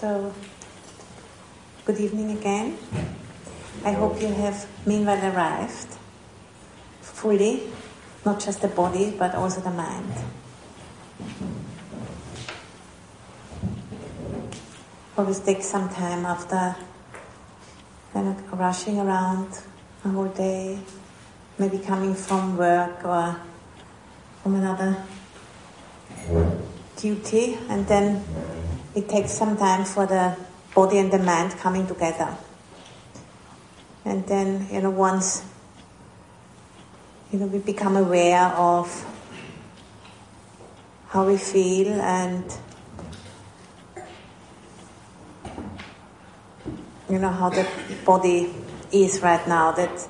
So, good evening again. I hope you have meanwhile arrived fully, not just the body, but also the mind. Always take some time after you know, rushing around a whole day, maybe coming from work or from another duty, and then it takes some time for the body and the mind coming together. And then, you know, once you know, we become aware of how we feel and you know how the body is right now that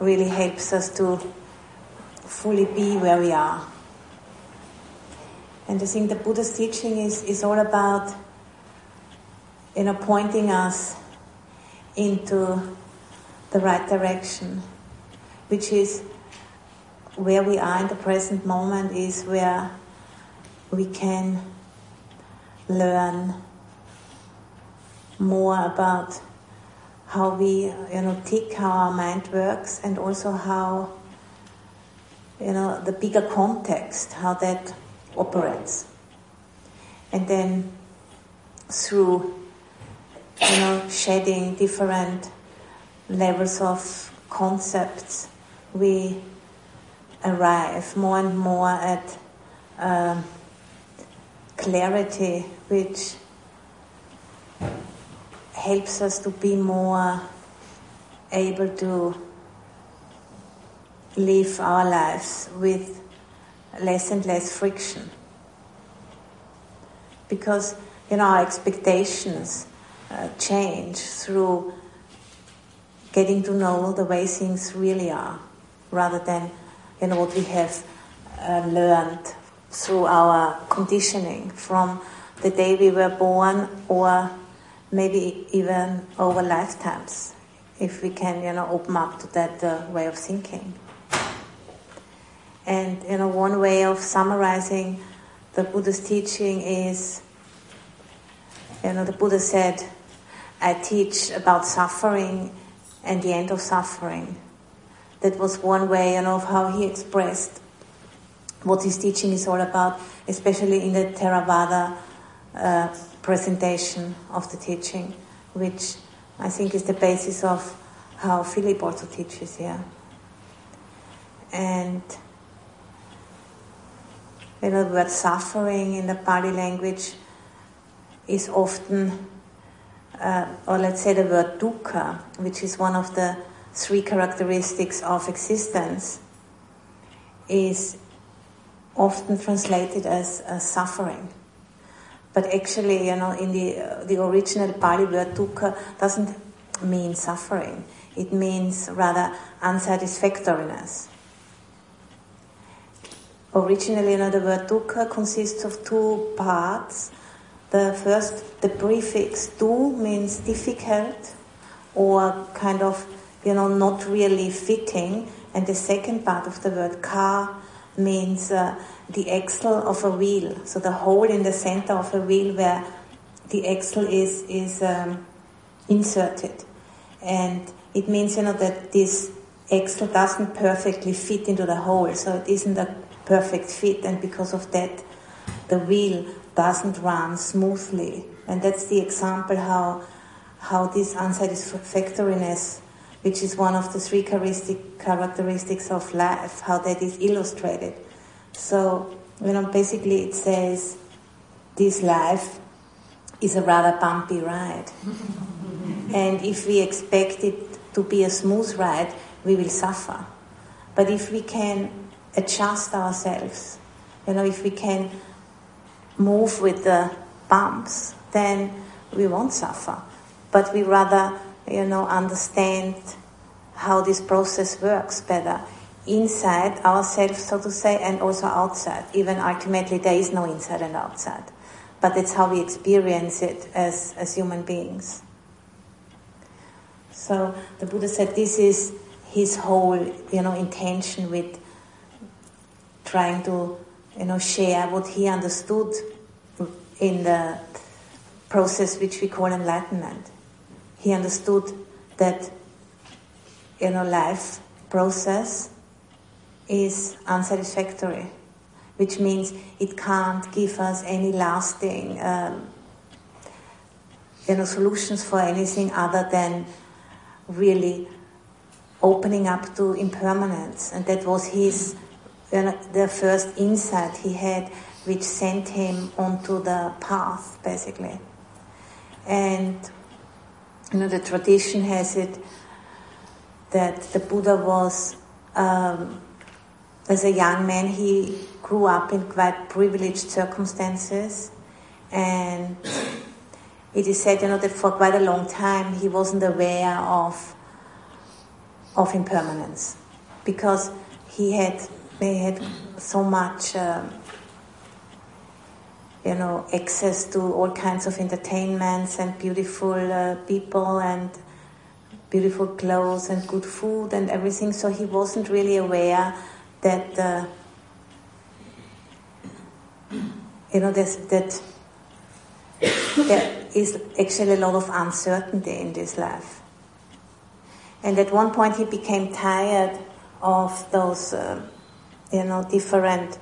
really helps us to fully be where we are. And I think the Buddha's teaching is, is all about, you know, pointing us into the right direction, which is where we are in the present moment is where we can learn more about how we, you know, tick, how our mind works, and also how, you know, the bigger context, how that operates. And then through you know shedding different levels of concepts, we arrive more and more at um, clarity, which helps us to be more able to live our lives with less and less friction. Because you know our expectations uh, change through getting to know the way things really are, rather than you know what we have uh, learned through our conditioning from the day we were born, or maybe even over lifetimes, if we can you know open up to that uh, way of thinking. And you know, one way of summarizing the Buddha's teaching is, you know, the Buddha said, "I teach about suffering and the end of suffering." That was one way, you know, of how he expressed what his teaching is all about, especially in the Theravada uh, presentation of the teaching, which I think is the basis of how Philip also teaches here. And the word suffering in the Pali language is often, uh, or let's say the word dukkha, which is one of the three characteristics of existence, is often translated as suffering. But actually, you know, in the, uh, the original Pali word dukkha doesn't mean suffering. It means rather unsatisfactoriness. Originally, you know, the word dukkha consists of two parts. The first, the prefix du means difficult or kind of, you know, not really fitting. And the second part of the word kha means uh, the axle of a wheel. So the hole in the center of a wheel where the axle is, is um, inserted. And it means, you know, that this axle doesn't perfectly fit into the hole. So it isn't a perfect fit, and because of that, the wheel doesn't run smoothly. And that's the example how how this unsatisfactoriness, which is one of the three characteristics of life, how that is illustrated. So, you know, basically it says this life is a rather bumpy ride. and if we expect it to be a smooth ride, we will suffer. But if we can adjust ourselves. You know, if we can move with the bumps, then we won't suffer. But we rather, you know, understand how this process works better inside ourselves, so to say, and also outside. Even ultimately, there is no inside and outside. But it's how we experience it as, as human beings. So the Buddha said this is his whole, you know, intention with trying to, you know, share what he understood in the process which we call enlightenment. He understood that you know life process is unsatisfactory, which means it can't give us any lasting um, you know solutions for anything other than really opening up to impermanence, and that was his the first insight he had, which sent him onto the path, basically. And you know, the tradition has it that the Buddha was, um, as a young man, he grew up in quite privileged circumstances, and it is said, you know, that for quite a long time he wasn't aware of of impermanence because he had they had so much. Um, you know, access to all kinds of entertainments and beautiful uh, people and beautiful clothes and good food and everything. So he wasn't really aware that, uh, you know, that there is actually a lot of uncertainty in this life. And at one point he became tired of those, uh, you know, different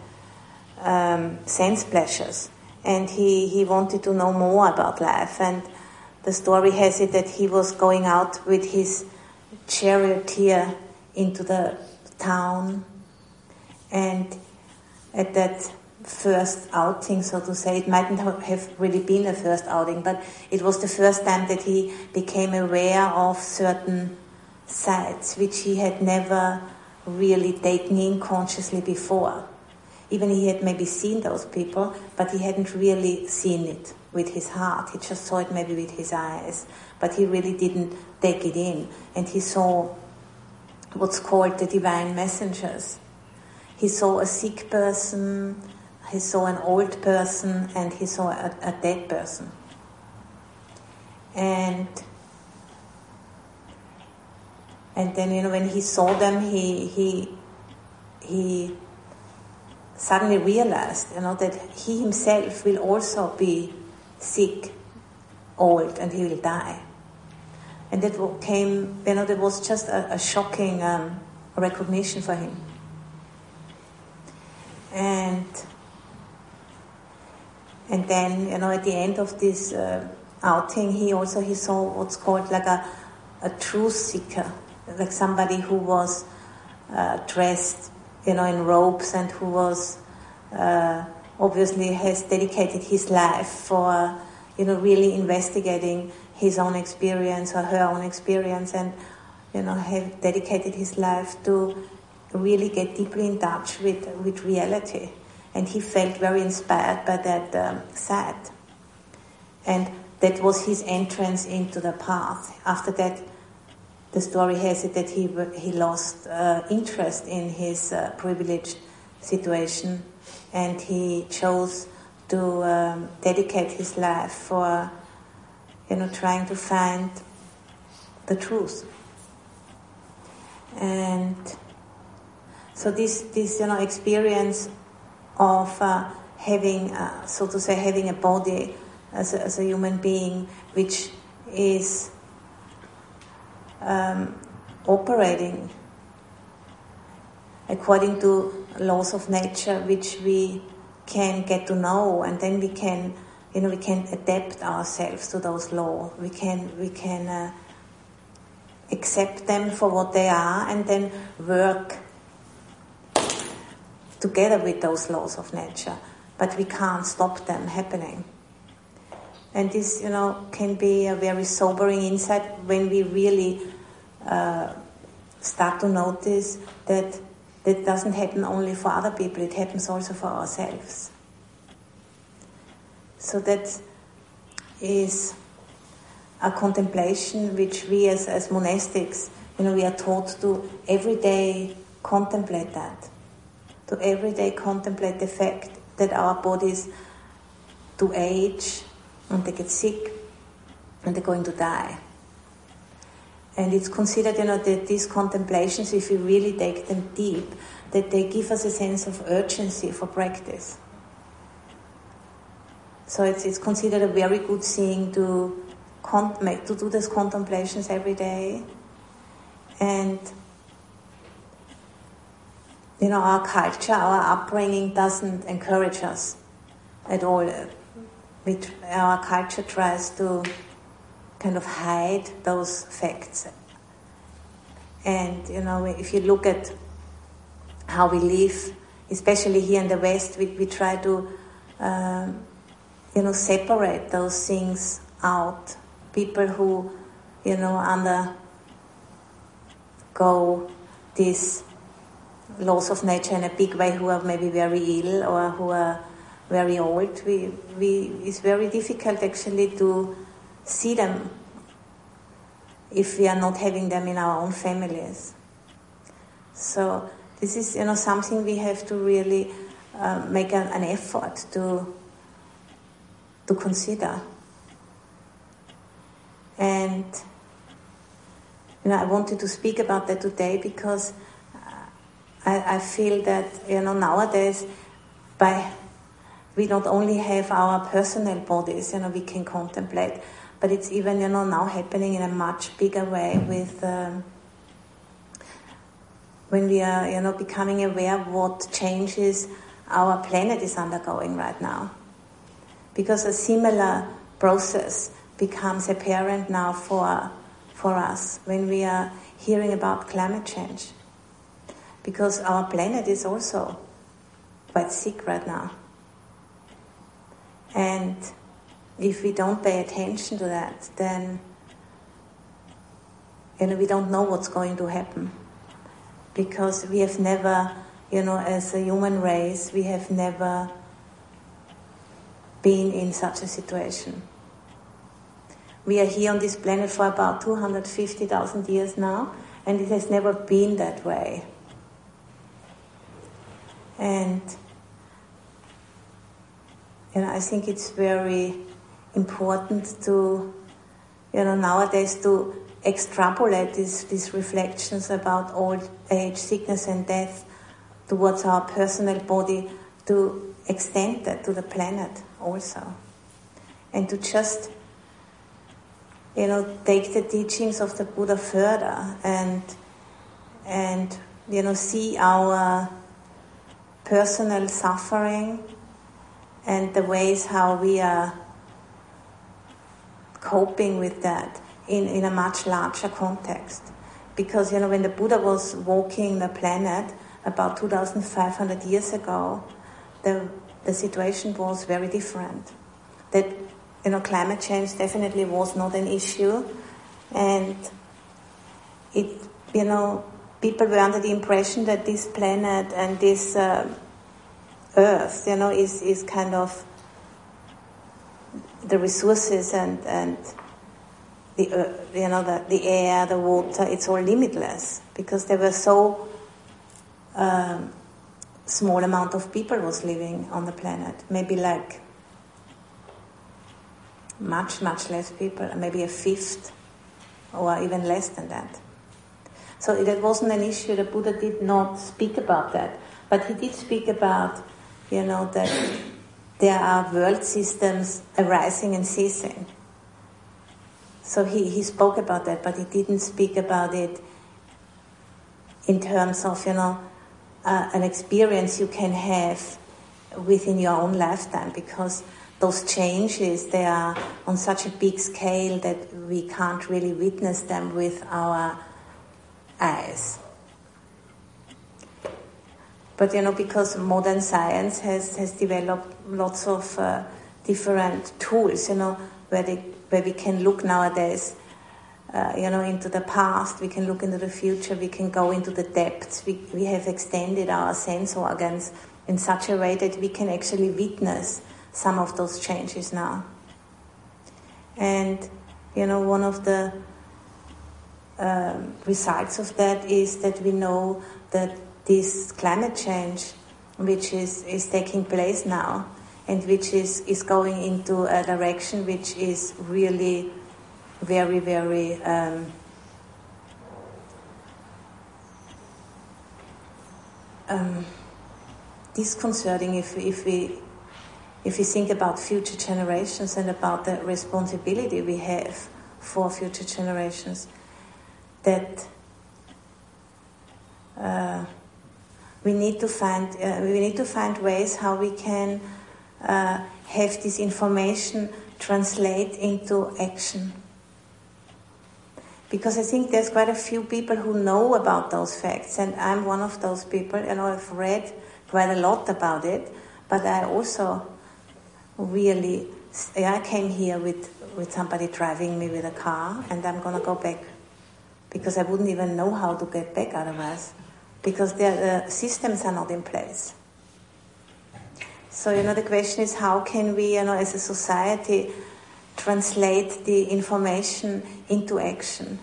um, sense pleasures and he, he wanted to know more about life. And the story has it that he was going out with his charioteer into the town, and at that first outing, so to say, it mightn't have really been a first outing, but it was the first time that he became aware of certain sights which he had never really taken in consciously before. Even he had maybe seen those people, but he hadn't really seen it with his heart. He just saw it maybe with his eyes, but he really didn't take it in. And he saw what's called the divine messengers. He saw a sick person, he saw an old person, and he saw a, a dead person. And and then you know when he saw them, he he he suddenly realized, you know, that he himself will also be sick, old, and he will die. And that came, you know, that was just a, a shocking um, recognition for him. And and then, you know, at the end of this uh, outing, he also he saw what's called like a a truth seeker, like somebody who was uh, dressed you know, in robes and who was uh, obviously has dedicated his life for, you know, really investigating his own experience or her own experience and, you know, have dedicated his life to really get deeply in touch with, with reality. And he felt very inspired by that um, sight. And that was his entrance into the path. After that, the story has it that he, he lost uh, interest in his uh, privileged situation and he chose to um, dedicate his life for you know trying to find the truth. And so this this you know experience of uh, having uh, so to say having a body as a, as a human being which is um, operating according to laws of nature, which we can get to know, and then we can, you know, we can adapt ourselves to those laws. We can, we can uh, accept them for what they are, and then work together with those laws of nature. But we can't stop them happening. And this, you know, can be a very sobering insight when we really uh, start to notice that that doesn't happen only for other people, it happens also for ourselves. So that is a contemplation which we as, as monastics, you know, we are taught to every day contemplate that. To every day contemplate the fact that our bodies do age and they get sick and they're going to die. And it's considered, you know, that these contemplations, if we really take them deep, that they give us a sense of urgency for practice. So it's, it's considered a very good thing to, con- to do these contemplations every day. And you know, our culture, our upbringing doesn't encourage us at all. We, our culture tries to kind of hide those facts. And, you know, if you look at how we live, especially here in the West, we, we try to, um, you know, separate those things out. People who, you know, undergo these laws of nature in a big way, who are maybe very ill or who are very old, we, we, it's very difficult actually to see them if we are not having them in our own families. So this is you know something we have to really uh, make an, an effort to to consider. And you know I wanted to speak about that today because I, I feel that you know nowadays by we not only have our personal bodies, you know, we can contemplate, but it's even, you know, now happening in a much bigger way with um, when we are, you know, becoming aware of what changes our planet is undergoing right now. Because a similar process becomes apparent now for, for us when we are hearing about climate change. Because our planet is also quite sick right now. And if we don't pay attention to that, then you know we don't know what's going to happen because we have never, you know, as a human race, we have never been in such a situation. We are here on this planet for about 250,000 years now, and it has never been that way. And you know, I think it's very important to, you know, nowadays to extrapolate these, these reflections about old age, sickness, and death towards our personal body, to extend that to the planet also. And to just, you know, take the teachings of the Buddha further and, and you know, see our personal suffering and the ways how we are coping with that in, in a much larger context. Because, you know, when the Buddha was walking the planet about 2,500 years ago, the, the situation was very different. That, you know, climate change definitely was not an issue. And it, you know, people were under the impression that this planet and this uh, earth, you know, is, is kind of the resources and, and the, uh, you know, the, the air, the water, it's all limitless because there were so um, small amount of people was living on the planet. Maybe like much, much less people, maybe a fifth or even less than that. So that wasn't an issue. The Buddha did not speak about that, but he did speak about, you know, that there are world systems arising and ceasing. So he, he spoke about that, but he didn't speak about it in terms of, you know, uh, an experience you can have within your own lifetime because those changes, they are on such a big scale that we can't really witness them with our eyes. But you know, because modern science has, has developed lots of uh, different tools, you know, where, they, where we can look nowadays, uh, you know, into the past, we can look into the future, we can go into the depths. We, we have extended our sense organs in such a way that we can actually witness some of those changes now. And, you know, one of the um, results of that is that we know that this climate change, which is, is taking place now, and which is, is going into a direction which is really very, very um, um, disconcerting if, if we if we think about future generations and about the responsibility we have for future generations, that uh, we need to find uh, we need to find ways how we can uh, have this information translate into action. Because I think there's quite a few people who know about those facts, and I'm one of those people. Know, I've read quite a lot about it, but I also really I came here with with somebody driving me with a car, and I'm gonna go back because I wouldn't even know how to get back otherwise, because the systems are not in place. So, you know, the question is how can we, you know, as a society, translate the information into action?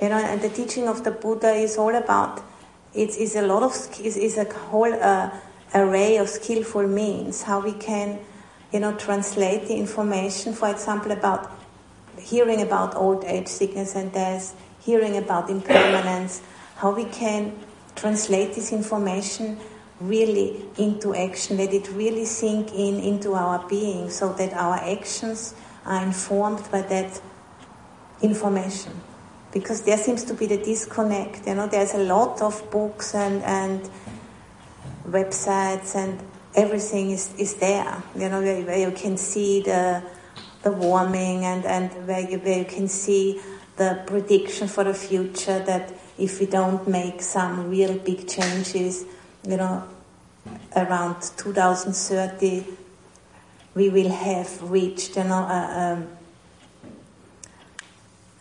You know, and the teaching of the Buddha is all about, it is a lot of, is, is a whole uh, array of skillful means, how we can, you know, translate the information, for example, about hearing about old age, sickness and death, hearing about impermanence, how we can translate this information really into action, let it really sink in into our being so that our actions are informed by that information. Because there seems to be the disconnect. You know, there's a lot of books and, and websites and everything is, is there. You know, where, where you can see the the warming and, and where you, where you can see the prediction for the future that if we don't make some real big changes, you know, around 2030, we will have reached, you know, a,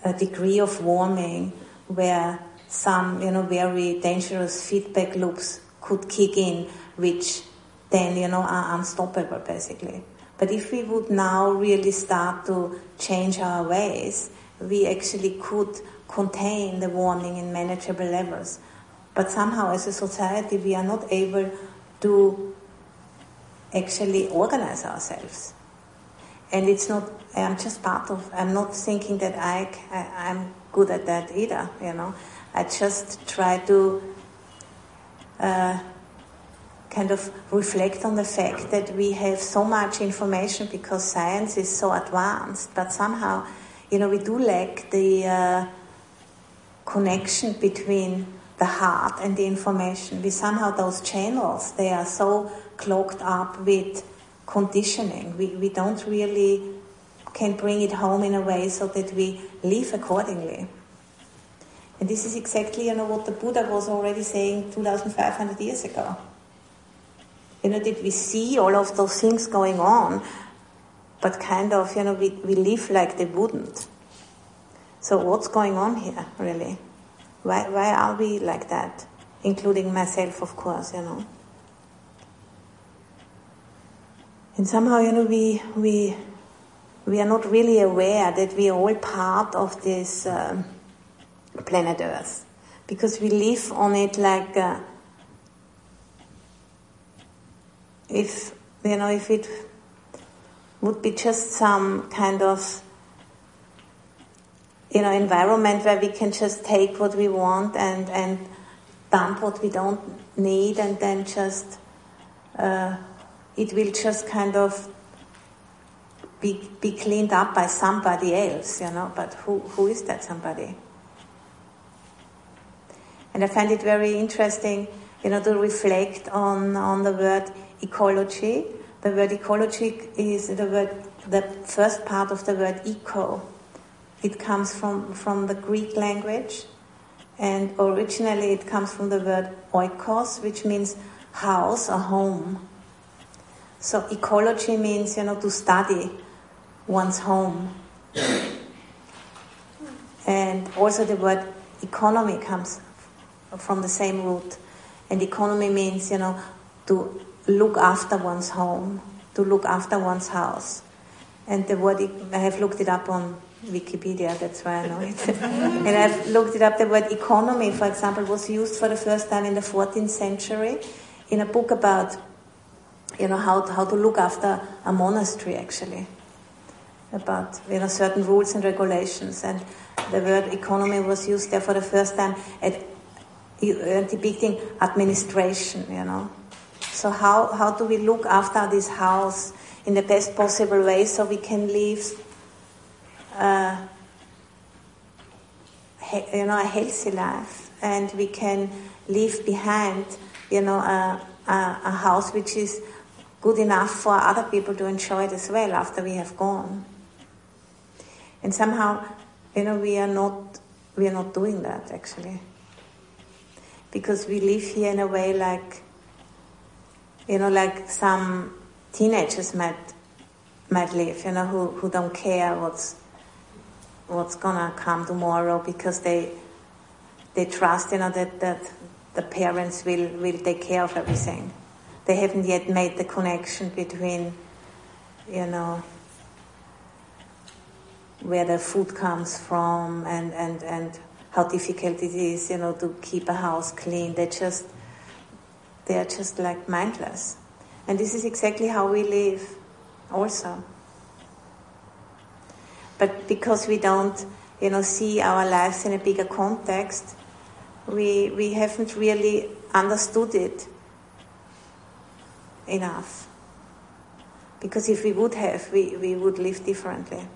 a, a degree of warming where some, you know, very dangerous feedback loops could kick in, which then, you know, are unstoppable, basically. But if we would now really start to change our ways, we actually could contain the warming in manageable levels. But somehow, as a society, we are not able to actually organize ourselves. And it's not, I'm just part of, I'm not thinking that I, I, am good at that either, you know. I just try to uh, kind of reflect on the fact that we have so much information because science is so advanced, but somehow, you know, we do lack the uh, connection between the heart and the information. We somehow, those channels, they are so clogged up with conditioning. We, we don't really can bring it home in a way so that we live accordingly. And this is exactly, you know, what the Buddha was already saying 2,500 years ago. You know, did we see all of those things going on, but kind of, you know, we, we live like they wouldn't. So what's going on here, really? Why, why are we like that? Including myself, of course, you know. And somehow, you know, we, we, we are not really aware that we are all part of this uh, planet Earth. Because we live on it like uh, if you know if it would be just some kind of you know environment where we can just take what we want and and dump what we don't need and then just uh, it will just kind of be, be cleaned up by somebody else, you know, but who, who is that somebody? And I find it very interesting, you know, to reflect on, on the word ecology. The word ecology is the word, the first part of the word eco. It comes from, from the Greek language, and originally it comes from the word oikos, which means house or home. So ecology means, you know, to study one's home. and also the word economy comes from the same root. And economy means, you know, to look after one's home, to look after one's house. And the word, I have looked it up on Wikipedia, that's why I know it. and I've looked it up, the word economy, for example, was used for the first time in the 14th century in a book about, you know, how, how to look after a monastery, actually. About, you know, certain rules and regulations. And the word economy was used there for the first time at depicting administration, you know So how, how do we look after this house in the best possible way so we can live uh, you know, a healthy life and we can leave behind, you know, a, a, a house which is good enough for other people to enjoy it as well after we have gone. And somehow, you know, we are not we are not doing that actually. Because we live here in a way like you know, like some teenagers might might live, you know, who, who don't care what's what's gonna come tomorrow because they they trust, you know, that, that the parents will, will take care of everything. They haven't yet made the connection between, you know, where the food comes from and, and, and how difficult it is, you know, to keep a house clean. They just they are just like mindless. And this is exactly how we live also. But because we don't, you know, see our lives in a bigger context, we, we haven't really understood it enough. Because if we would have, we, we would live differently.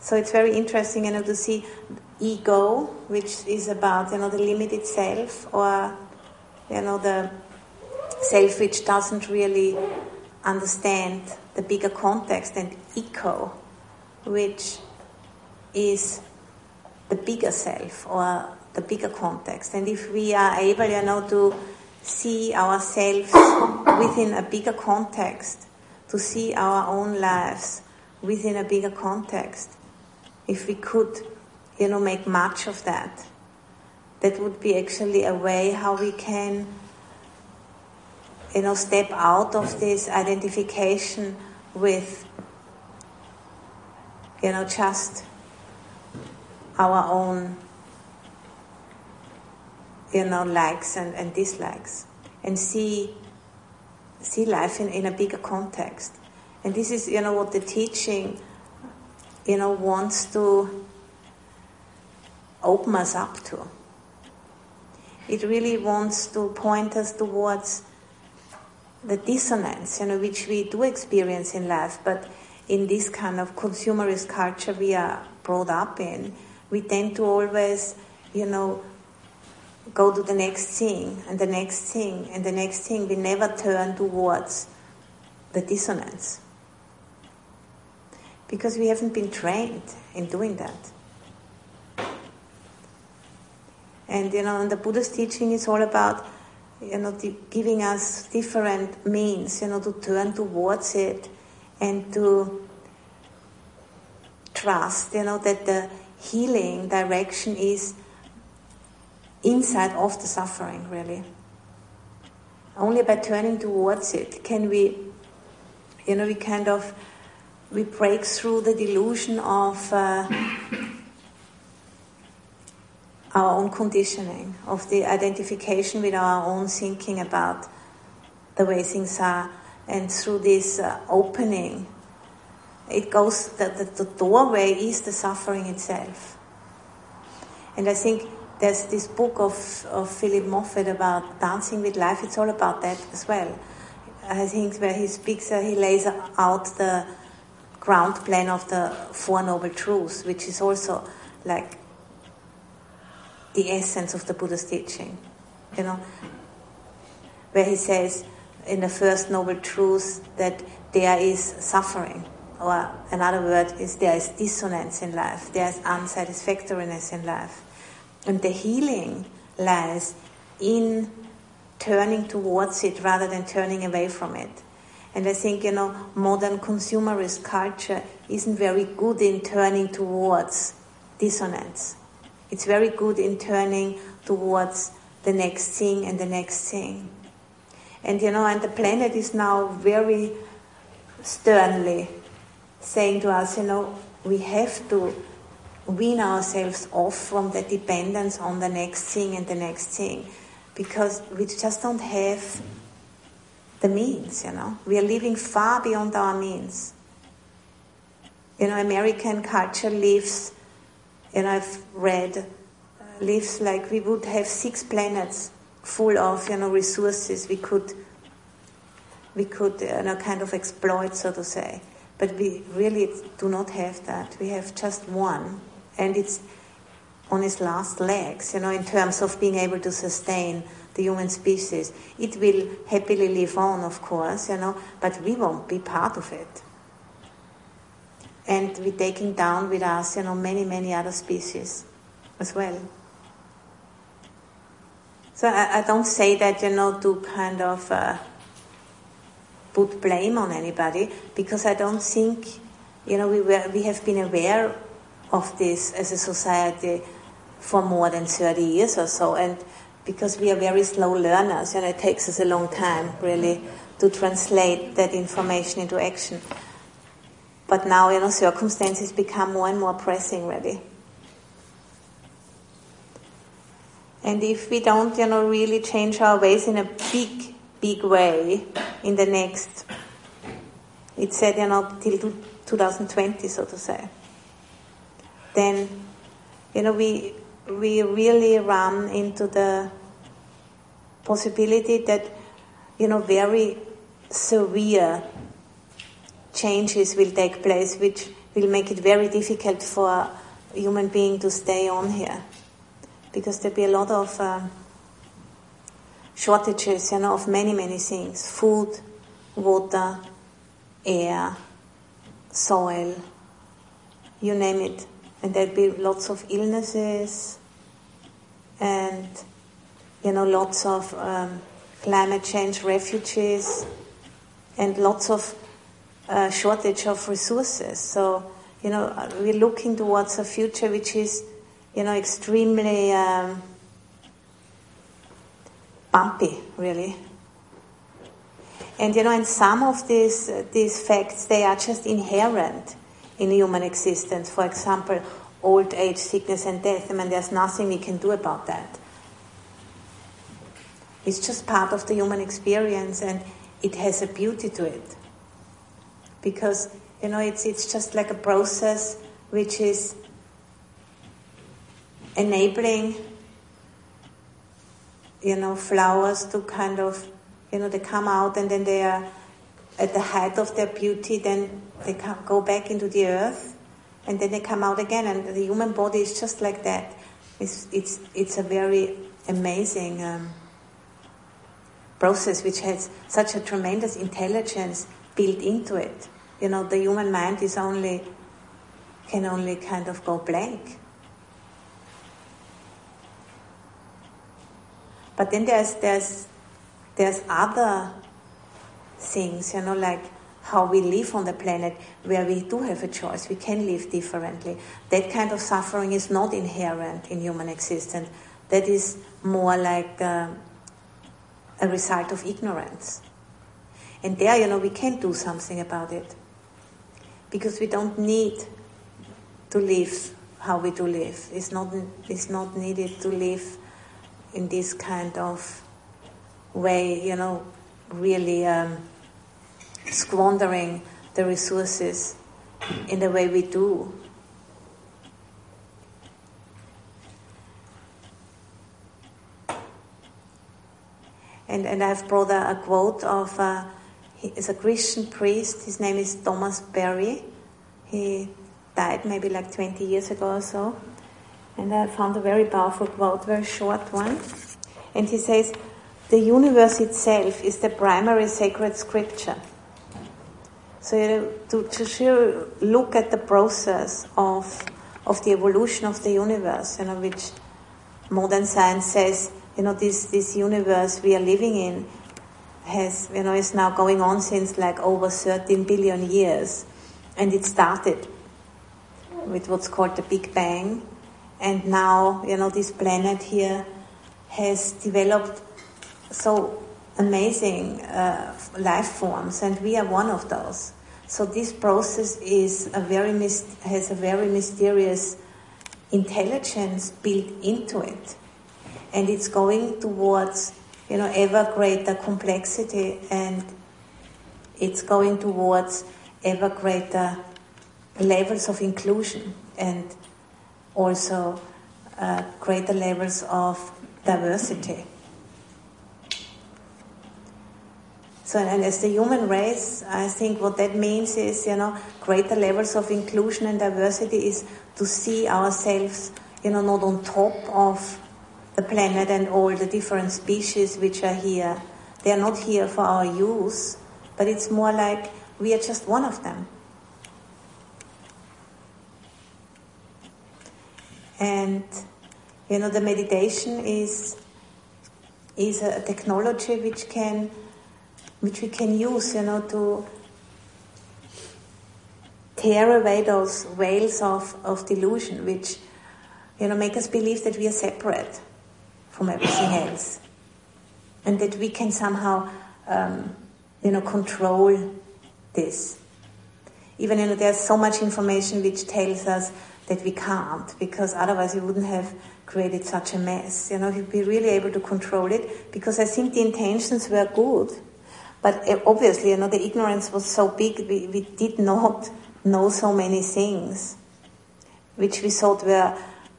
So it's very interesting, you know, to see ego, which is about, you know, the limited self, or, you know, the self which doesn't really understand the bigger context, and eco, which is the bigger self, or the bigger context. And if we are able, you know, to see ourselves within a bigger context, to see our own lives within a bigger context, if we could, you know, make much of that, that would be actually a way how we can, you know, step out of this identification with, you know, just our own you know, likes and, and dislikes and see see life in, in a bigger context. And this is, you know, what the teaching, you know, wants to open us up to. It really wants to point us towards the dissonance, you know, which we do experience in life, but in this kind of consumerist culture we are brought up in, we tend to always, you know, go to the next thing and the next thing and the next thing. We never turn towards the dissonance because we haven't been trained in doing that. And you know, and the Buddha's teaching is all about you know giving us different means, you know, to turn towards it and to trust, you know, that the healing direction is inside of the suffering, really. Only by turning towards it can we, you know, we kind of we break through the delusion of uh, our own conditioning, of the identification with our own thinking about the way things are, and through this uh, opening, it goes that the, the doorway is the suffering itself. And I think there's this book of, of Philip Moffitt about dancing with life. It's all about that as well. I think where he speaks, uh, he lays out the ground plan of the Four Noble Truths, which is also like the essence of the Buddha's teaching. You know, where he says in the first Noble Truth that there is suffering, or another word is there is dissonance in life, there is unsatisfactoriness in life and the healing lies in turning towards it rather than turning away from it. And I think, you know, modern consumerist culture isn't very good in turning towards dissonance. It's very good in turning towards the next thing and the next thing. And, you know, and the planet is now very sternly saying to us, you know, we have to wean ourselves off from the dependence on the next thing and the next thing because we just don't have the means, you know. We are living far beyond our means. You know, American culture lives, and I've read, uh, lives like we would have six planets full of you know resources we could we could uh, you know kind of exploit so to say. But we really do not have that. We have just one and it's on its last legs you know in terms of being able to sustain the human species. It will happily live on of course you know but we won't be part of it. And we're taking down with us you know many many other species as well so I, I, don't say that, you know, to kind of uh, put blame on anybody, because I don't think, you know, we, were, we have been aware of this as a society for more than 30 years or so, and because we are very slow learners, you know, it takes us a long time, really, to translate that information into action. But now, you know, circumstances become more and more pressing, really. And if we don't, you know, really change our ways in a big, big way in the next, it said, you know, till 2020, so to say, then, you know, we, we really run into the possibility that, you know, very severe changes will take place, which will make it very difficult for a human being to stay on here because there'll be a lot of um, shortages, you know, of many, many things food, water, air, soil, you name it. And there'll be lots of illnesses and, you know, lots of um, climate change refugees and lots of uh, shortage of resources. So, you know, we're looking towards a future which is you know, extremely um, bumpy, really. And you know, and some of these these facts they are just inherent in human existence. For example, old age, sickness, and death. I mean, there's nothing we can do about that. It's just part of the human experience, and it has a beauty to it. Because you know, it's it's just like a process which is enabling, you know, flowers to kind of, you know, they come out and then they are at the height of their beauty, then they go back into the earth and then they come out again. And the human body is just like that. It's, it's, it's a very amazing um, process which has such a tremendous intelligence built into it. You know, the human mind is only, can only kind of go blank. But then there's there's there's other things, you know, like how we live on the planet, where we do have a choice. We can live differently. That kind of suffering is not inherent in human existence. That is more like uh, a result of ignorance. And there, you know, we can do something about it. Because we don't need to live how we do live. It's not, it's not needed to live in this kind of way, you know, really um, squandering the resources in the way we do. And, and I've brought a, a quote of uh, he is a Christian priest. His name is Thomas Berry. He died maybe like 20 years ago or so. And I found a very powerful quote, very short one. And he says, The universe itself is the primary sacred scripture. So to, to look at the process of, of the evolution of the universe, you know, which modern science says, you know, this, this universe we are living in has, you know, is now going on since like over 13 billion years. And it started with what's called the Big Bang, and now, you know, this planet here has developed so amazing uh, life forms, and we are one of those. So this process is a very has a very mysterious intelligence built into it, and it's going towards you know ever greater complexity, and it's going towards ever greater levels of inclusion and also uh, greater levels of diversity. So, and as the human race, I think what that means is, you know, greater levels of inclusion and diversity is to see ourselves, you know, not on top of the planet and all the different species which are here. They are not here for our use, but it's more like we are just one of them. And, you know, the meditation is, is a technology which can which we can use, you know, to tear away those veils of, of delusion, which, you know, make us believe that we are separate from everything else, and that we can somehow, um, you know, control this. Even you know, there's so much information which tells us that we can't, because otherwise we wouldn't have created such a mess. You know, we'd be really able to control it, because I think the intentions were good but eh, obviously, you know, the ignorance was so big, we, we did not know so many things, which we thought were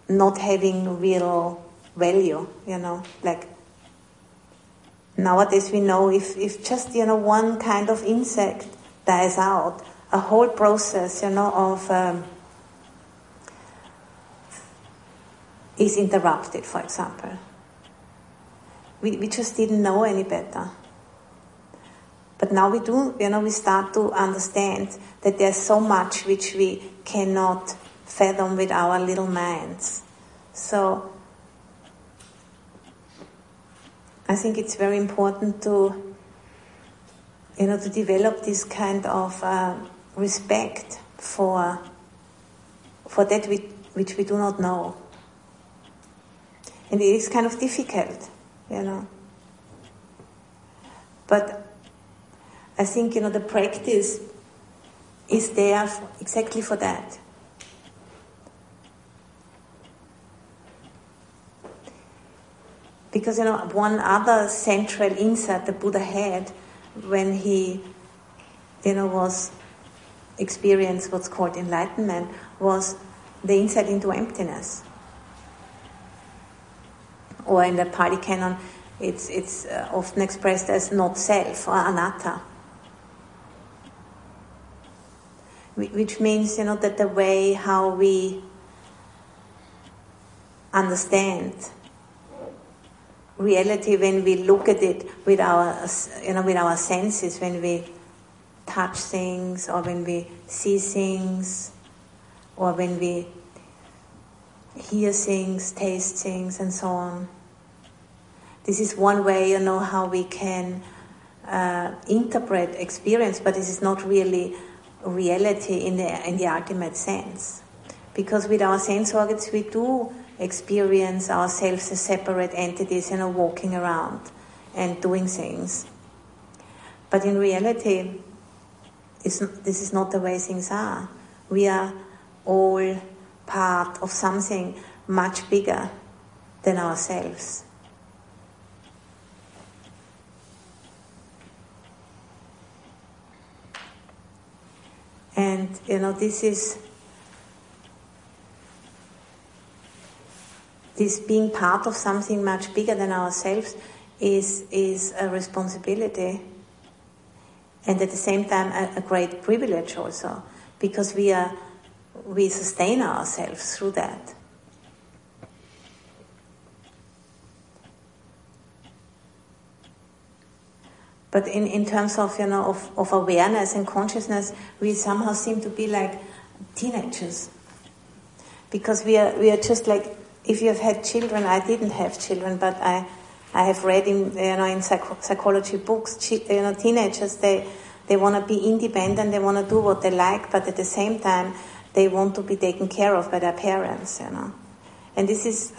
not having real value, you know, like nowadays we know if, if just, you know, one kind of insect dies out, a whole process, you know, of, um, is interrupted, for example. We, we just didn't know any better. But now we do, you know, we start to understand that there's so much which we cannot fathom with our little minds. So I think it's very important to, you know, to develop this kind of uh, respect for for that which, which we do not know. And it is kind of difficult, you know. But I think you know the practice is there for, exactly for that. Because you know one other central insight the Buddha had when he you know was experienced what's called enlightenment was the insight into emptiness. Or in the Pali Canon, it's, it's uh, often expressed as not self or anatta. which means you know that the way how we understand reality when we look at it with our you know with our senses when we touch things or when we see things or when we hear things taste things and so on this is one way you know how we can uh, interpret experience but this is not really reality in the, in the ultimate sense. Because with our sense organs, we do experience ourselves as separate entities, you know, walking around and doing things. But in reality, this is not the way things are. We are all part of something much bigger than ourselves. And you know, this is this being part of something much bigger than ourselves is is a responsibility, and at the same time a, a great privilege also, because we are we sustain ourselves through that. But in, in terms of, you know, of, of awareness and consciousness, we somehow seem to be like teenagers. Because we are, we are just like, if you have had children, I didn't have children, but I, I have read in, you know, in psych- psychology books, you know, teenagers, they, they want to be independent, they want to do what they like, but at the same time, they want to be taken care of by their parents, you know. And this is,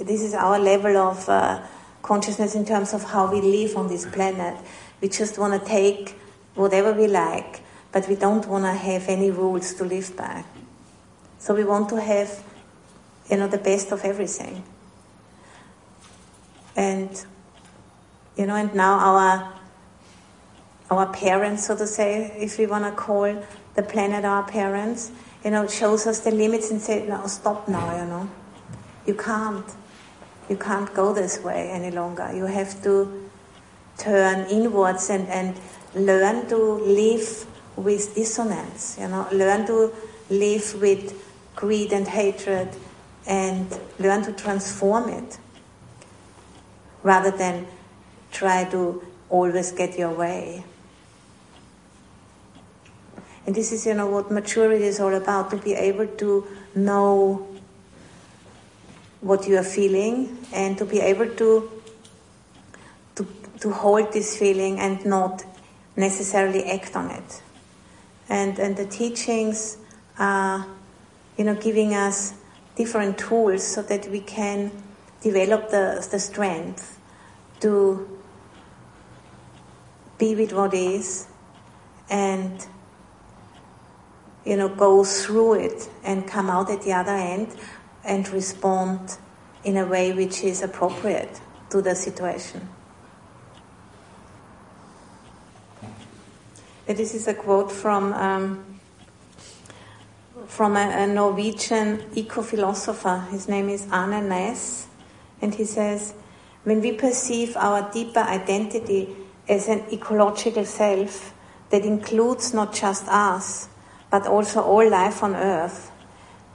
this is our level of uh, consciousness in terms of how we live on this planet. We just want to take whatever we like, but we don't want to have any rules to live by. So we want to have, you know, the best of everything. And, you know, and now our our parents, so to say, if we want to call the planet our parents, you know, shows us the limits and say, no, stop now, you know. You can't. You can't go this way any longer. You have to turn inwards and, and learn to live with dissonance, you know, learn to live with greed and hatred and learn to transform it rather than try to always get your way. And this is, you know, what maturity is all about to be able to know what you are feeling and to be able to, to, to hold this feeling and not necessarily act on it. And, and the teachings are, you know, giving us different tools so that we can develop the, the strength to be with what is and you know go through it and come out at the other end and respond in a way which is appropriate to the situation. this is a quote from um, from a, a Norwegian eco-philosopher. His name is Arne Næss, and he says, "When we perceive our deeper identity as an ecological self that includes not just us, but also all life on Earth,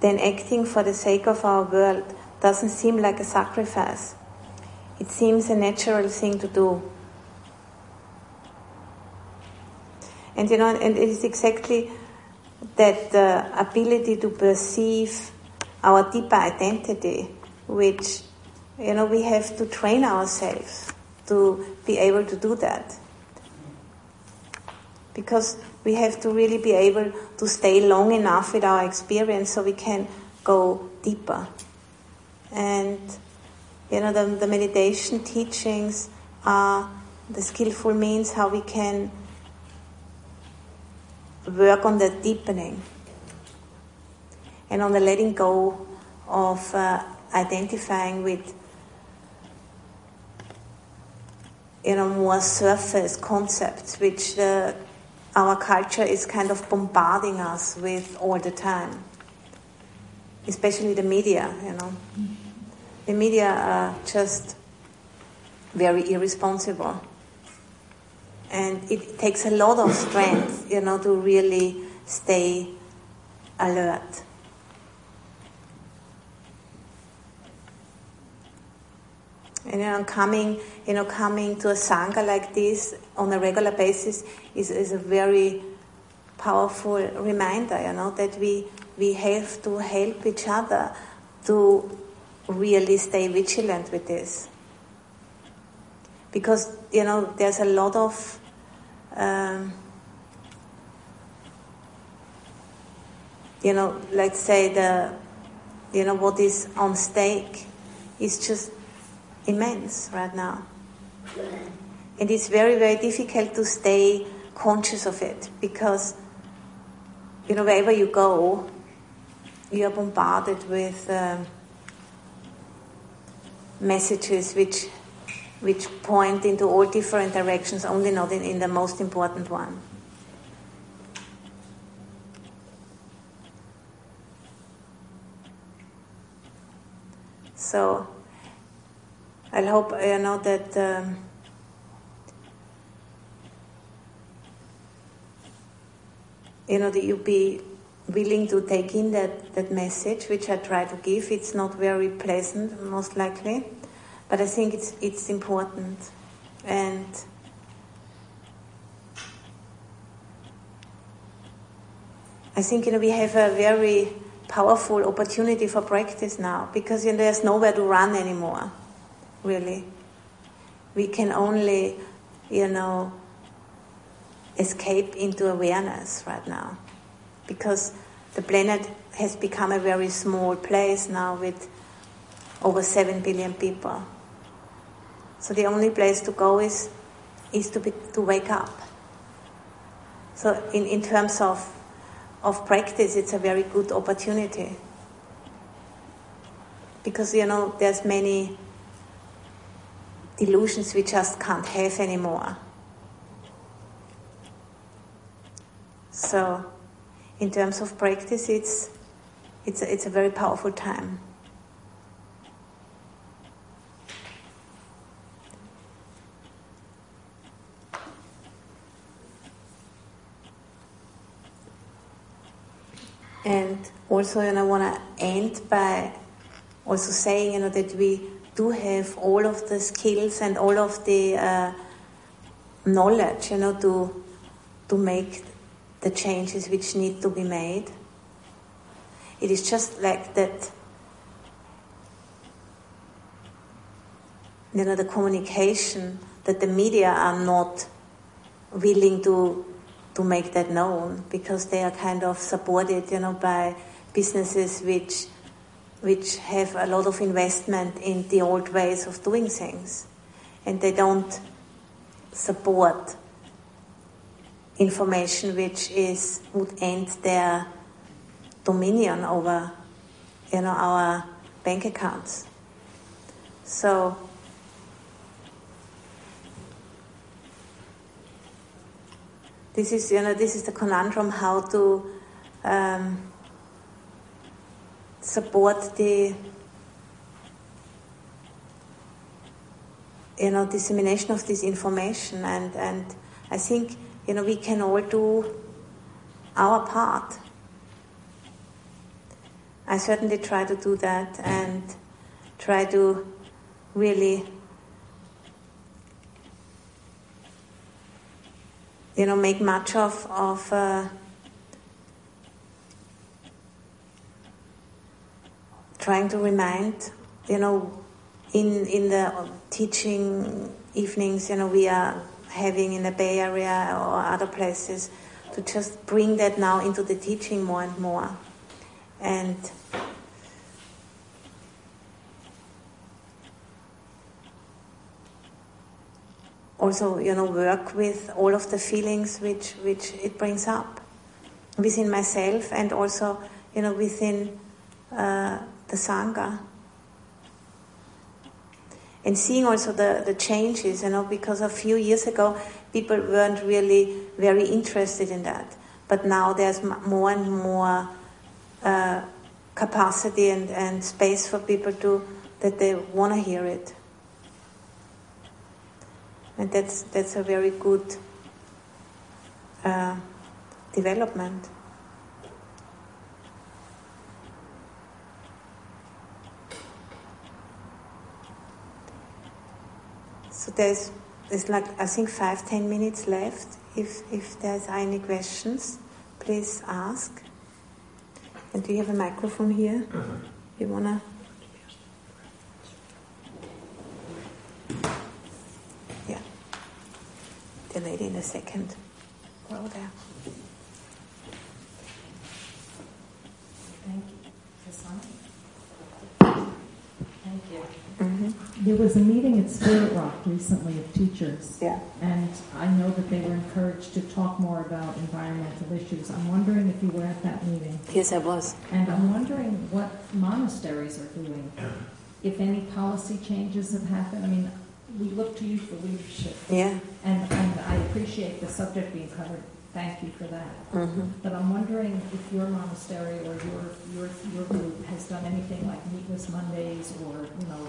then acting for the sake of our world doesn't seem like a sacrifice. It seems a natural thing to do." And you know, and it is exactly that the ability to perceive our deeper identity, which you know we have to train ourselves to be able to do that. Because we have to really be able to stay long enough with our experience so we can go deeper. And you know, the, the meditation teachings are the skillful means how we can work on the deepening and on the letting go of uh, identifying with you know more surface concepts which the, our culture is kind of bombarding us with all the time. Especially the media you know. The media are just very irresponsible. And it takes a lot of strength, you know, to really stay alert. And you know, coming, you know, coming to a sangha like this on a regular basis is, is a very powerful reminder, you know, that we we have to help each other to really stay vigilant with this. Because you know, there's a lot of um, you know, let's say the, you know, what is on stake is just immense right now. And it's very, very difficult to stay conscious of it because, you know, wherever you go, you are bombarded with um, messages which which point into all different directions, only not in, in the most important one. So I hope you know that um, you know that you be willing to take in that, that message which I try to give. It's not very pleasant, most likely. But I think it's it's important, and I think you know we have a very powerful opportunity for practice now because you know, there's nowhere to run anymore. Really, we can only you know escape into awareness right now because the planet has become a very small place now with over 7 billion people. So the only place to go is, is to, be, to wake up. So in, in terms of, of practice, it's a very good opportunity. Because, you know, there's many Delusions we just can't have anymore. So, in terms of practice, it's, it's, a, it's a very powerful time. And also, and I want to end by also saying, you know, that we do have all of the skills and all of the uh, knowledge, you know, to to make the changes which need to be made. It is just like that. You know, the communication that the media are not willing to to make that known because they are kind of supported, you know, by businesses which which have a lot of investment in the old ways of doing things, and they don't support information which is would end their dominion over, you know, our bank accounts. So this is you know this is the conundrum how to um, support the you know dissemination of this information and and I think you know we can all do our part. I certainly try to do that and try to really you know, make much of of uh, trying to remind, you know, in in the teaching evenings, you know, we are having in the Bay Area or other places, to just bring that now into the teaching more and more, and also you know work with all of the feelings which which it brings up within myself and also you know within uh, the sangha. And seeing also the, the changes you know because a few years ago people weren't really very interested in that. But now there's more and more uh, capacity and, and space for people to that they want to hear it. And that's that's a very good uh, development. So there's there's like I think five ten minutes left. If if there's any questions, please ask. And do you have a microphone here? Uh-huh. You wanna? Yeah. The lady in the second row there. Thank you. Thank you. Mm-hmm. There was a meeting at Spirit Rock recently of teachers. Yeah. And I know that they were encouraged to talk more about environmental issues. I'm wondering if you were at that meeting. Yes, I was. And I'm wondering what monasteries are doing. If any policy changes have happened. I mean, we look to you for leadership. Yeah. And, and I appreciate the subject being covered. Thank you for that. Mm-hmm. But I'm wondering if your monastery or your, your your group has done anything like meatless Mondays or you know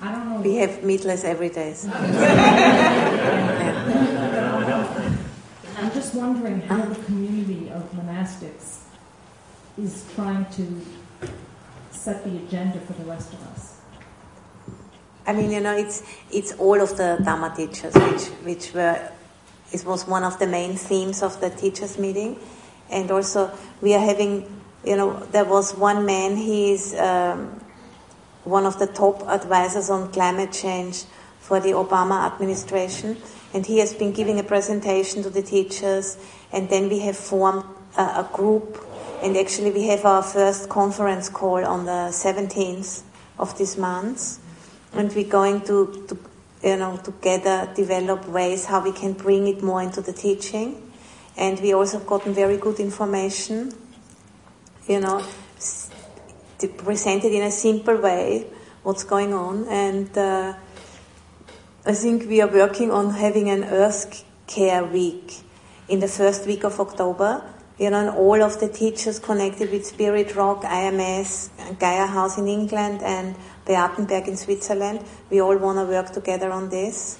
I don't know. We have meatless every day. I'm just wondering how the community of monastics is trying to set the agenda for the rest of us. I mean, you know, it's it's all of the Dharma teachers, which which were it was one of the main themes of the teachers meeting, and also we are having, you know, there was one man. He's um, one of the top advisors on climate change for the Obama administration, and he has been giving a presentation to the teachers, and then we have formed a, a group, and actually we have our first conference call on the 17th of this month. And we're going to, to you know together develop ways how we can bring it more into the teaching. And we also have gotten very good information you know presented in a simple way what's going on. And uh, I think we are working on having an earth care week in the first week of October you know, and all of the teachers connected with Spirit Rock, IMS, Gaia House in England, and Beatenberg in Switzerland. We all want to work together on this.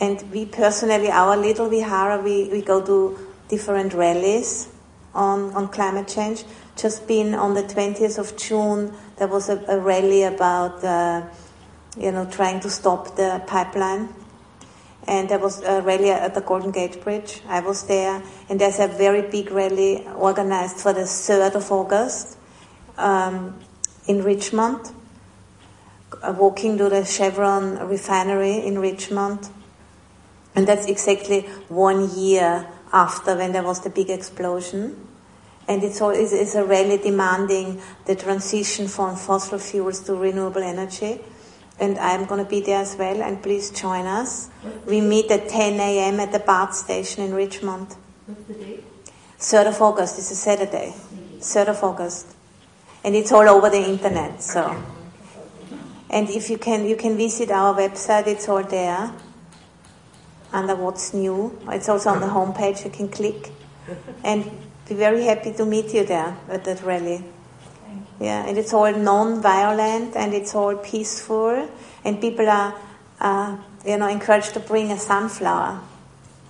And we personally, our little Vihara, we, we go to different rallies on, on climate change. Just been on the 20th of June, there was a, a rally about, uh, you know, trying to stop the pipeline. And there was a rally at the Golden Gate Bridge. I was there. And there's a very big rally organized for the 3rd of August um, in Richmond, uh, walking to the Chevron refinery in Richmond. And that's exactly one year after when there was the big explosion. And it's, all, it's, it's a rally demanding the transition from fossil fuels to renewable energy. And I'm going to be there as well, and please join us. We meet at 10 a.m. at the BART station in Richmond. What's the date? 3rd of August, it's a Saturday. 3rd of August. And it's all over the internet, so. And if you can, you can visit our website, it's all there under what's new. It's also on the homepage, you can click. And be very happy to meet you there at that rally. Yeah, and it's all non-violent and it's all peaceful, and people are, uh, you know, encouraged to bring a sunflower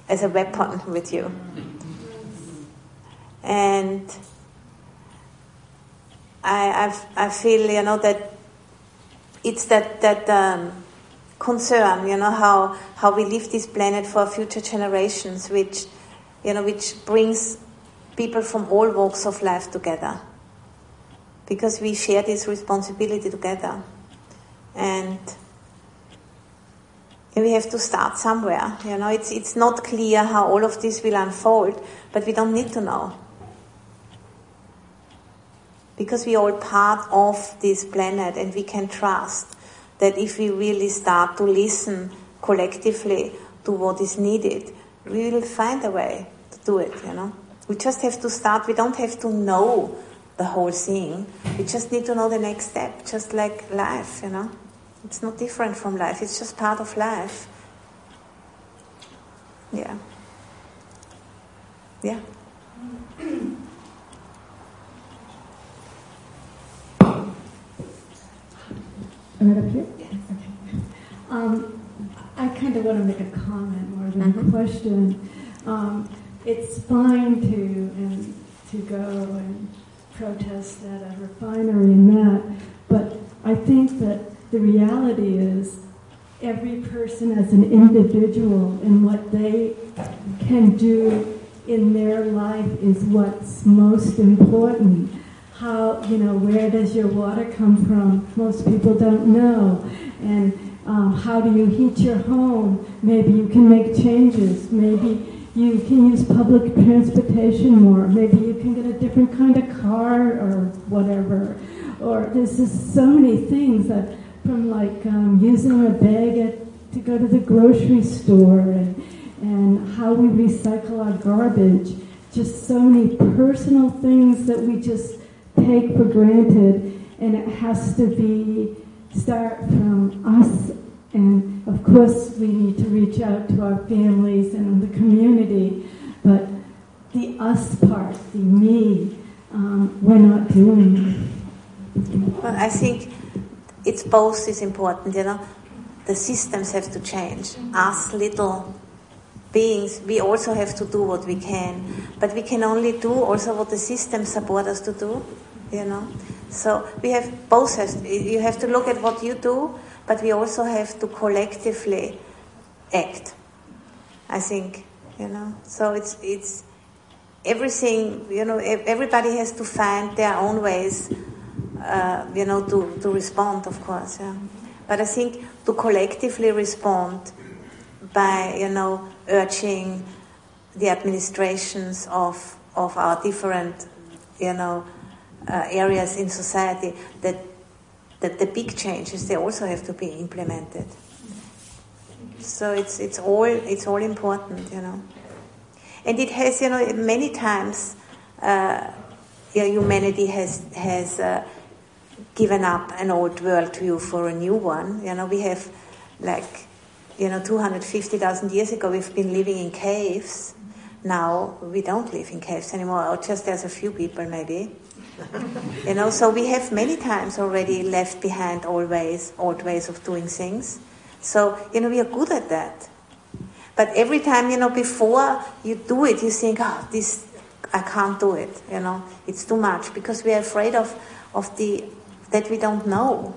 as a weapon with you. And I, I've, I feel, you know, that it's that that um, concern, you know, how how we leave this planet for future generations, which, you know, which brings people from all walks of life together, because we share this responsibility together, and. We have to start somewhere. You know, it's it's not clear how all of this will unfold, but we don't need to know because we are all part of this planet and we can trust that if we really start to listen collectively to what is needed, we will find a way to do it, you know. We just have to start, we don't have to know the whole thing. We just need to know the next step, just like life, you know. It's not different from life, it's just part of life. Yeah. Yeah. Right up here? Yes. Okay. Um, I kind of want to make a comment more than Mhm. a question. Um, it's fine to and to go and protest at a refinery and that, but I think that the reality is every person as an individual and what they can do in their life is what's most important how, you know, where does your water come from? Most people don't know. And um, how do you heat your home? Maybe you can make changes. Maybe you can use public transportation more. Maybe you can get a different kind of car or whatever. Or there's just so many things that from like um, using a bag at, to go to the grocery store and, and how we recycle our garbage. Just so many personal things that we just take for granted, and it has to be start from us. And of course, we need to reach out to our families and the community, but the us part, the me, um, we're not doing. Well, I think it's both is important, you know. The systems have to change. Us little beings, we also have to do what we can. But we can only do also what the systems support us to do, you know. So we have both has you have to look at what you do, but we also have to collectively act. I think, you know. So it's it's everything, you know, everybody has to find their own ways uh, you know, to, to respond, of course. Yeah. But I think to collectively respond by, you know, urging the administrations of, of our different, you know, uh, areas in society that, that the big changes, they also have to be implemented. So it's, it's, all, it's all important, you know. And it has, you know, many times uh, humanity has, has uh, given up an old worldview for a new one. You know, we have like, you know, 250,000 years ago we've been living in caves. Now we don't live in caves anymore, or just there's a few people maybe. you know, so we have many times already left behind old ways, old ways of doing things. So, you know, we are good at that. But every time, you know, before you do it, you think, oh, this I can't do it, you know, it's too much because we're afraid of, of the, that we don't know.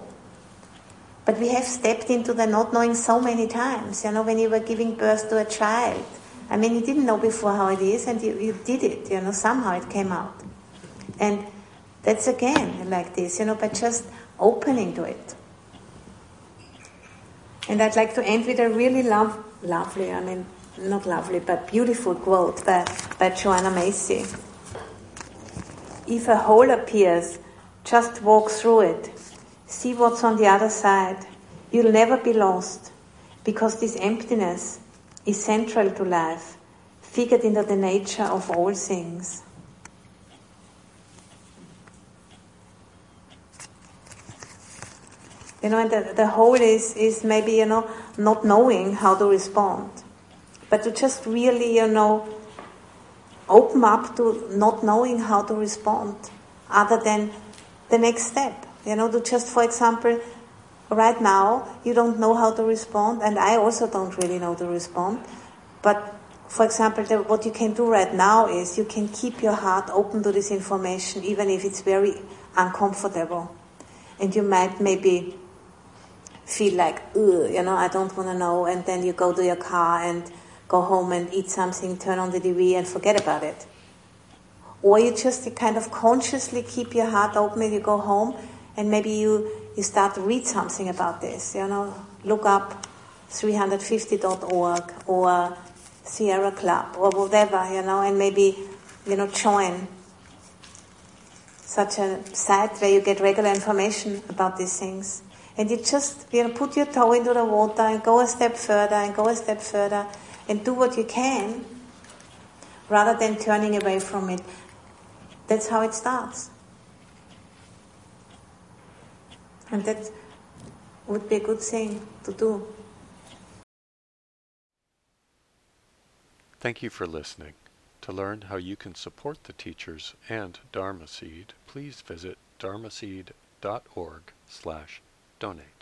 But we have stepped into the not knowing so many times, you know, when you were giving birth to a child. I mean, you didn't know before how it is and you, you did it, you know, somehow it came out. And that's again like this, you know, by just opening to it. And I'd like to end with a really love, lovely, I mean, not lovely, but beautiful quote by, by Joanna Macy. If a hole appears, just walk through it. See what's on the other side. You'll never be lost because this emptiness is central to life, figured into the nature of all things. You know, and the, the hole is, is maybe, you know, not knowing how to respond. But to just really, you know, open up to not knowing how to respond other than the next step. You know, to just, for example, right now, you don't know how to respond, and I also don't really know to respond. But for example, the, what you can do right now is you can keep your heart open to this information, even if it's very uncomfortable. And you might maybe feel like, you know, I don't want to know, and then you go to your car and go home and eat something, turn on the TV and forget about it. Or you just kind of consciously keep your heart open when you go home and maybe you, you start to read something about this, you know, look up 350.org or Sierra Club or whatever, you know, and maybe, you know, join such a site where you get regular information about these things. And you just, you know, put your toe into the water and go a step further and go a step further and do what you can rather than turning away from it. That's how it starts. And that would be a good thing to do. Thank you for listening. To learn how you can support the teachers and Dharma Seed, please visit dharmaseed.org slash donate.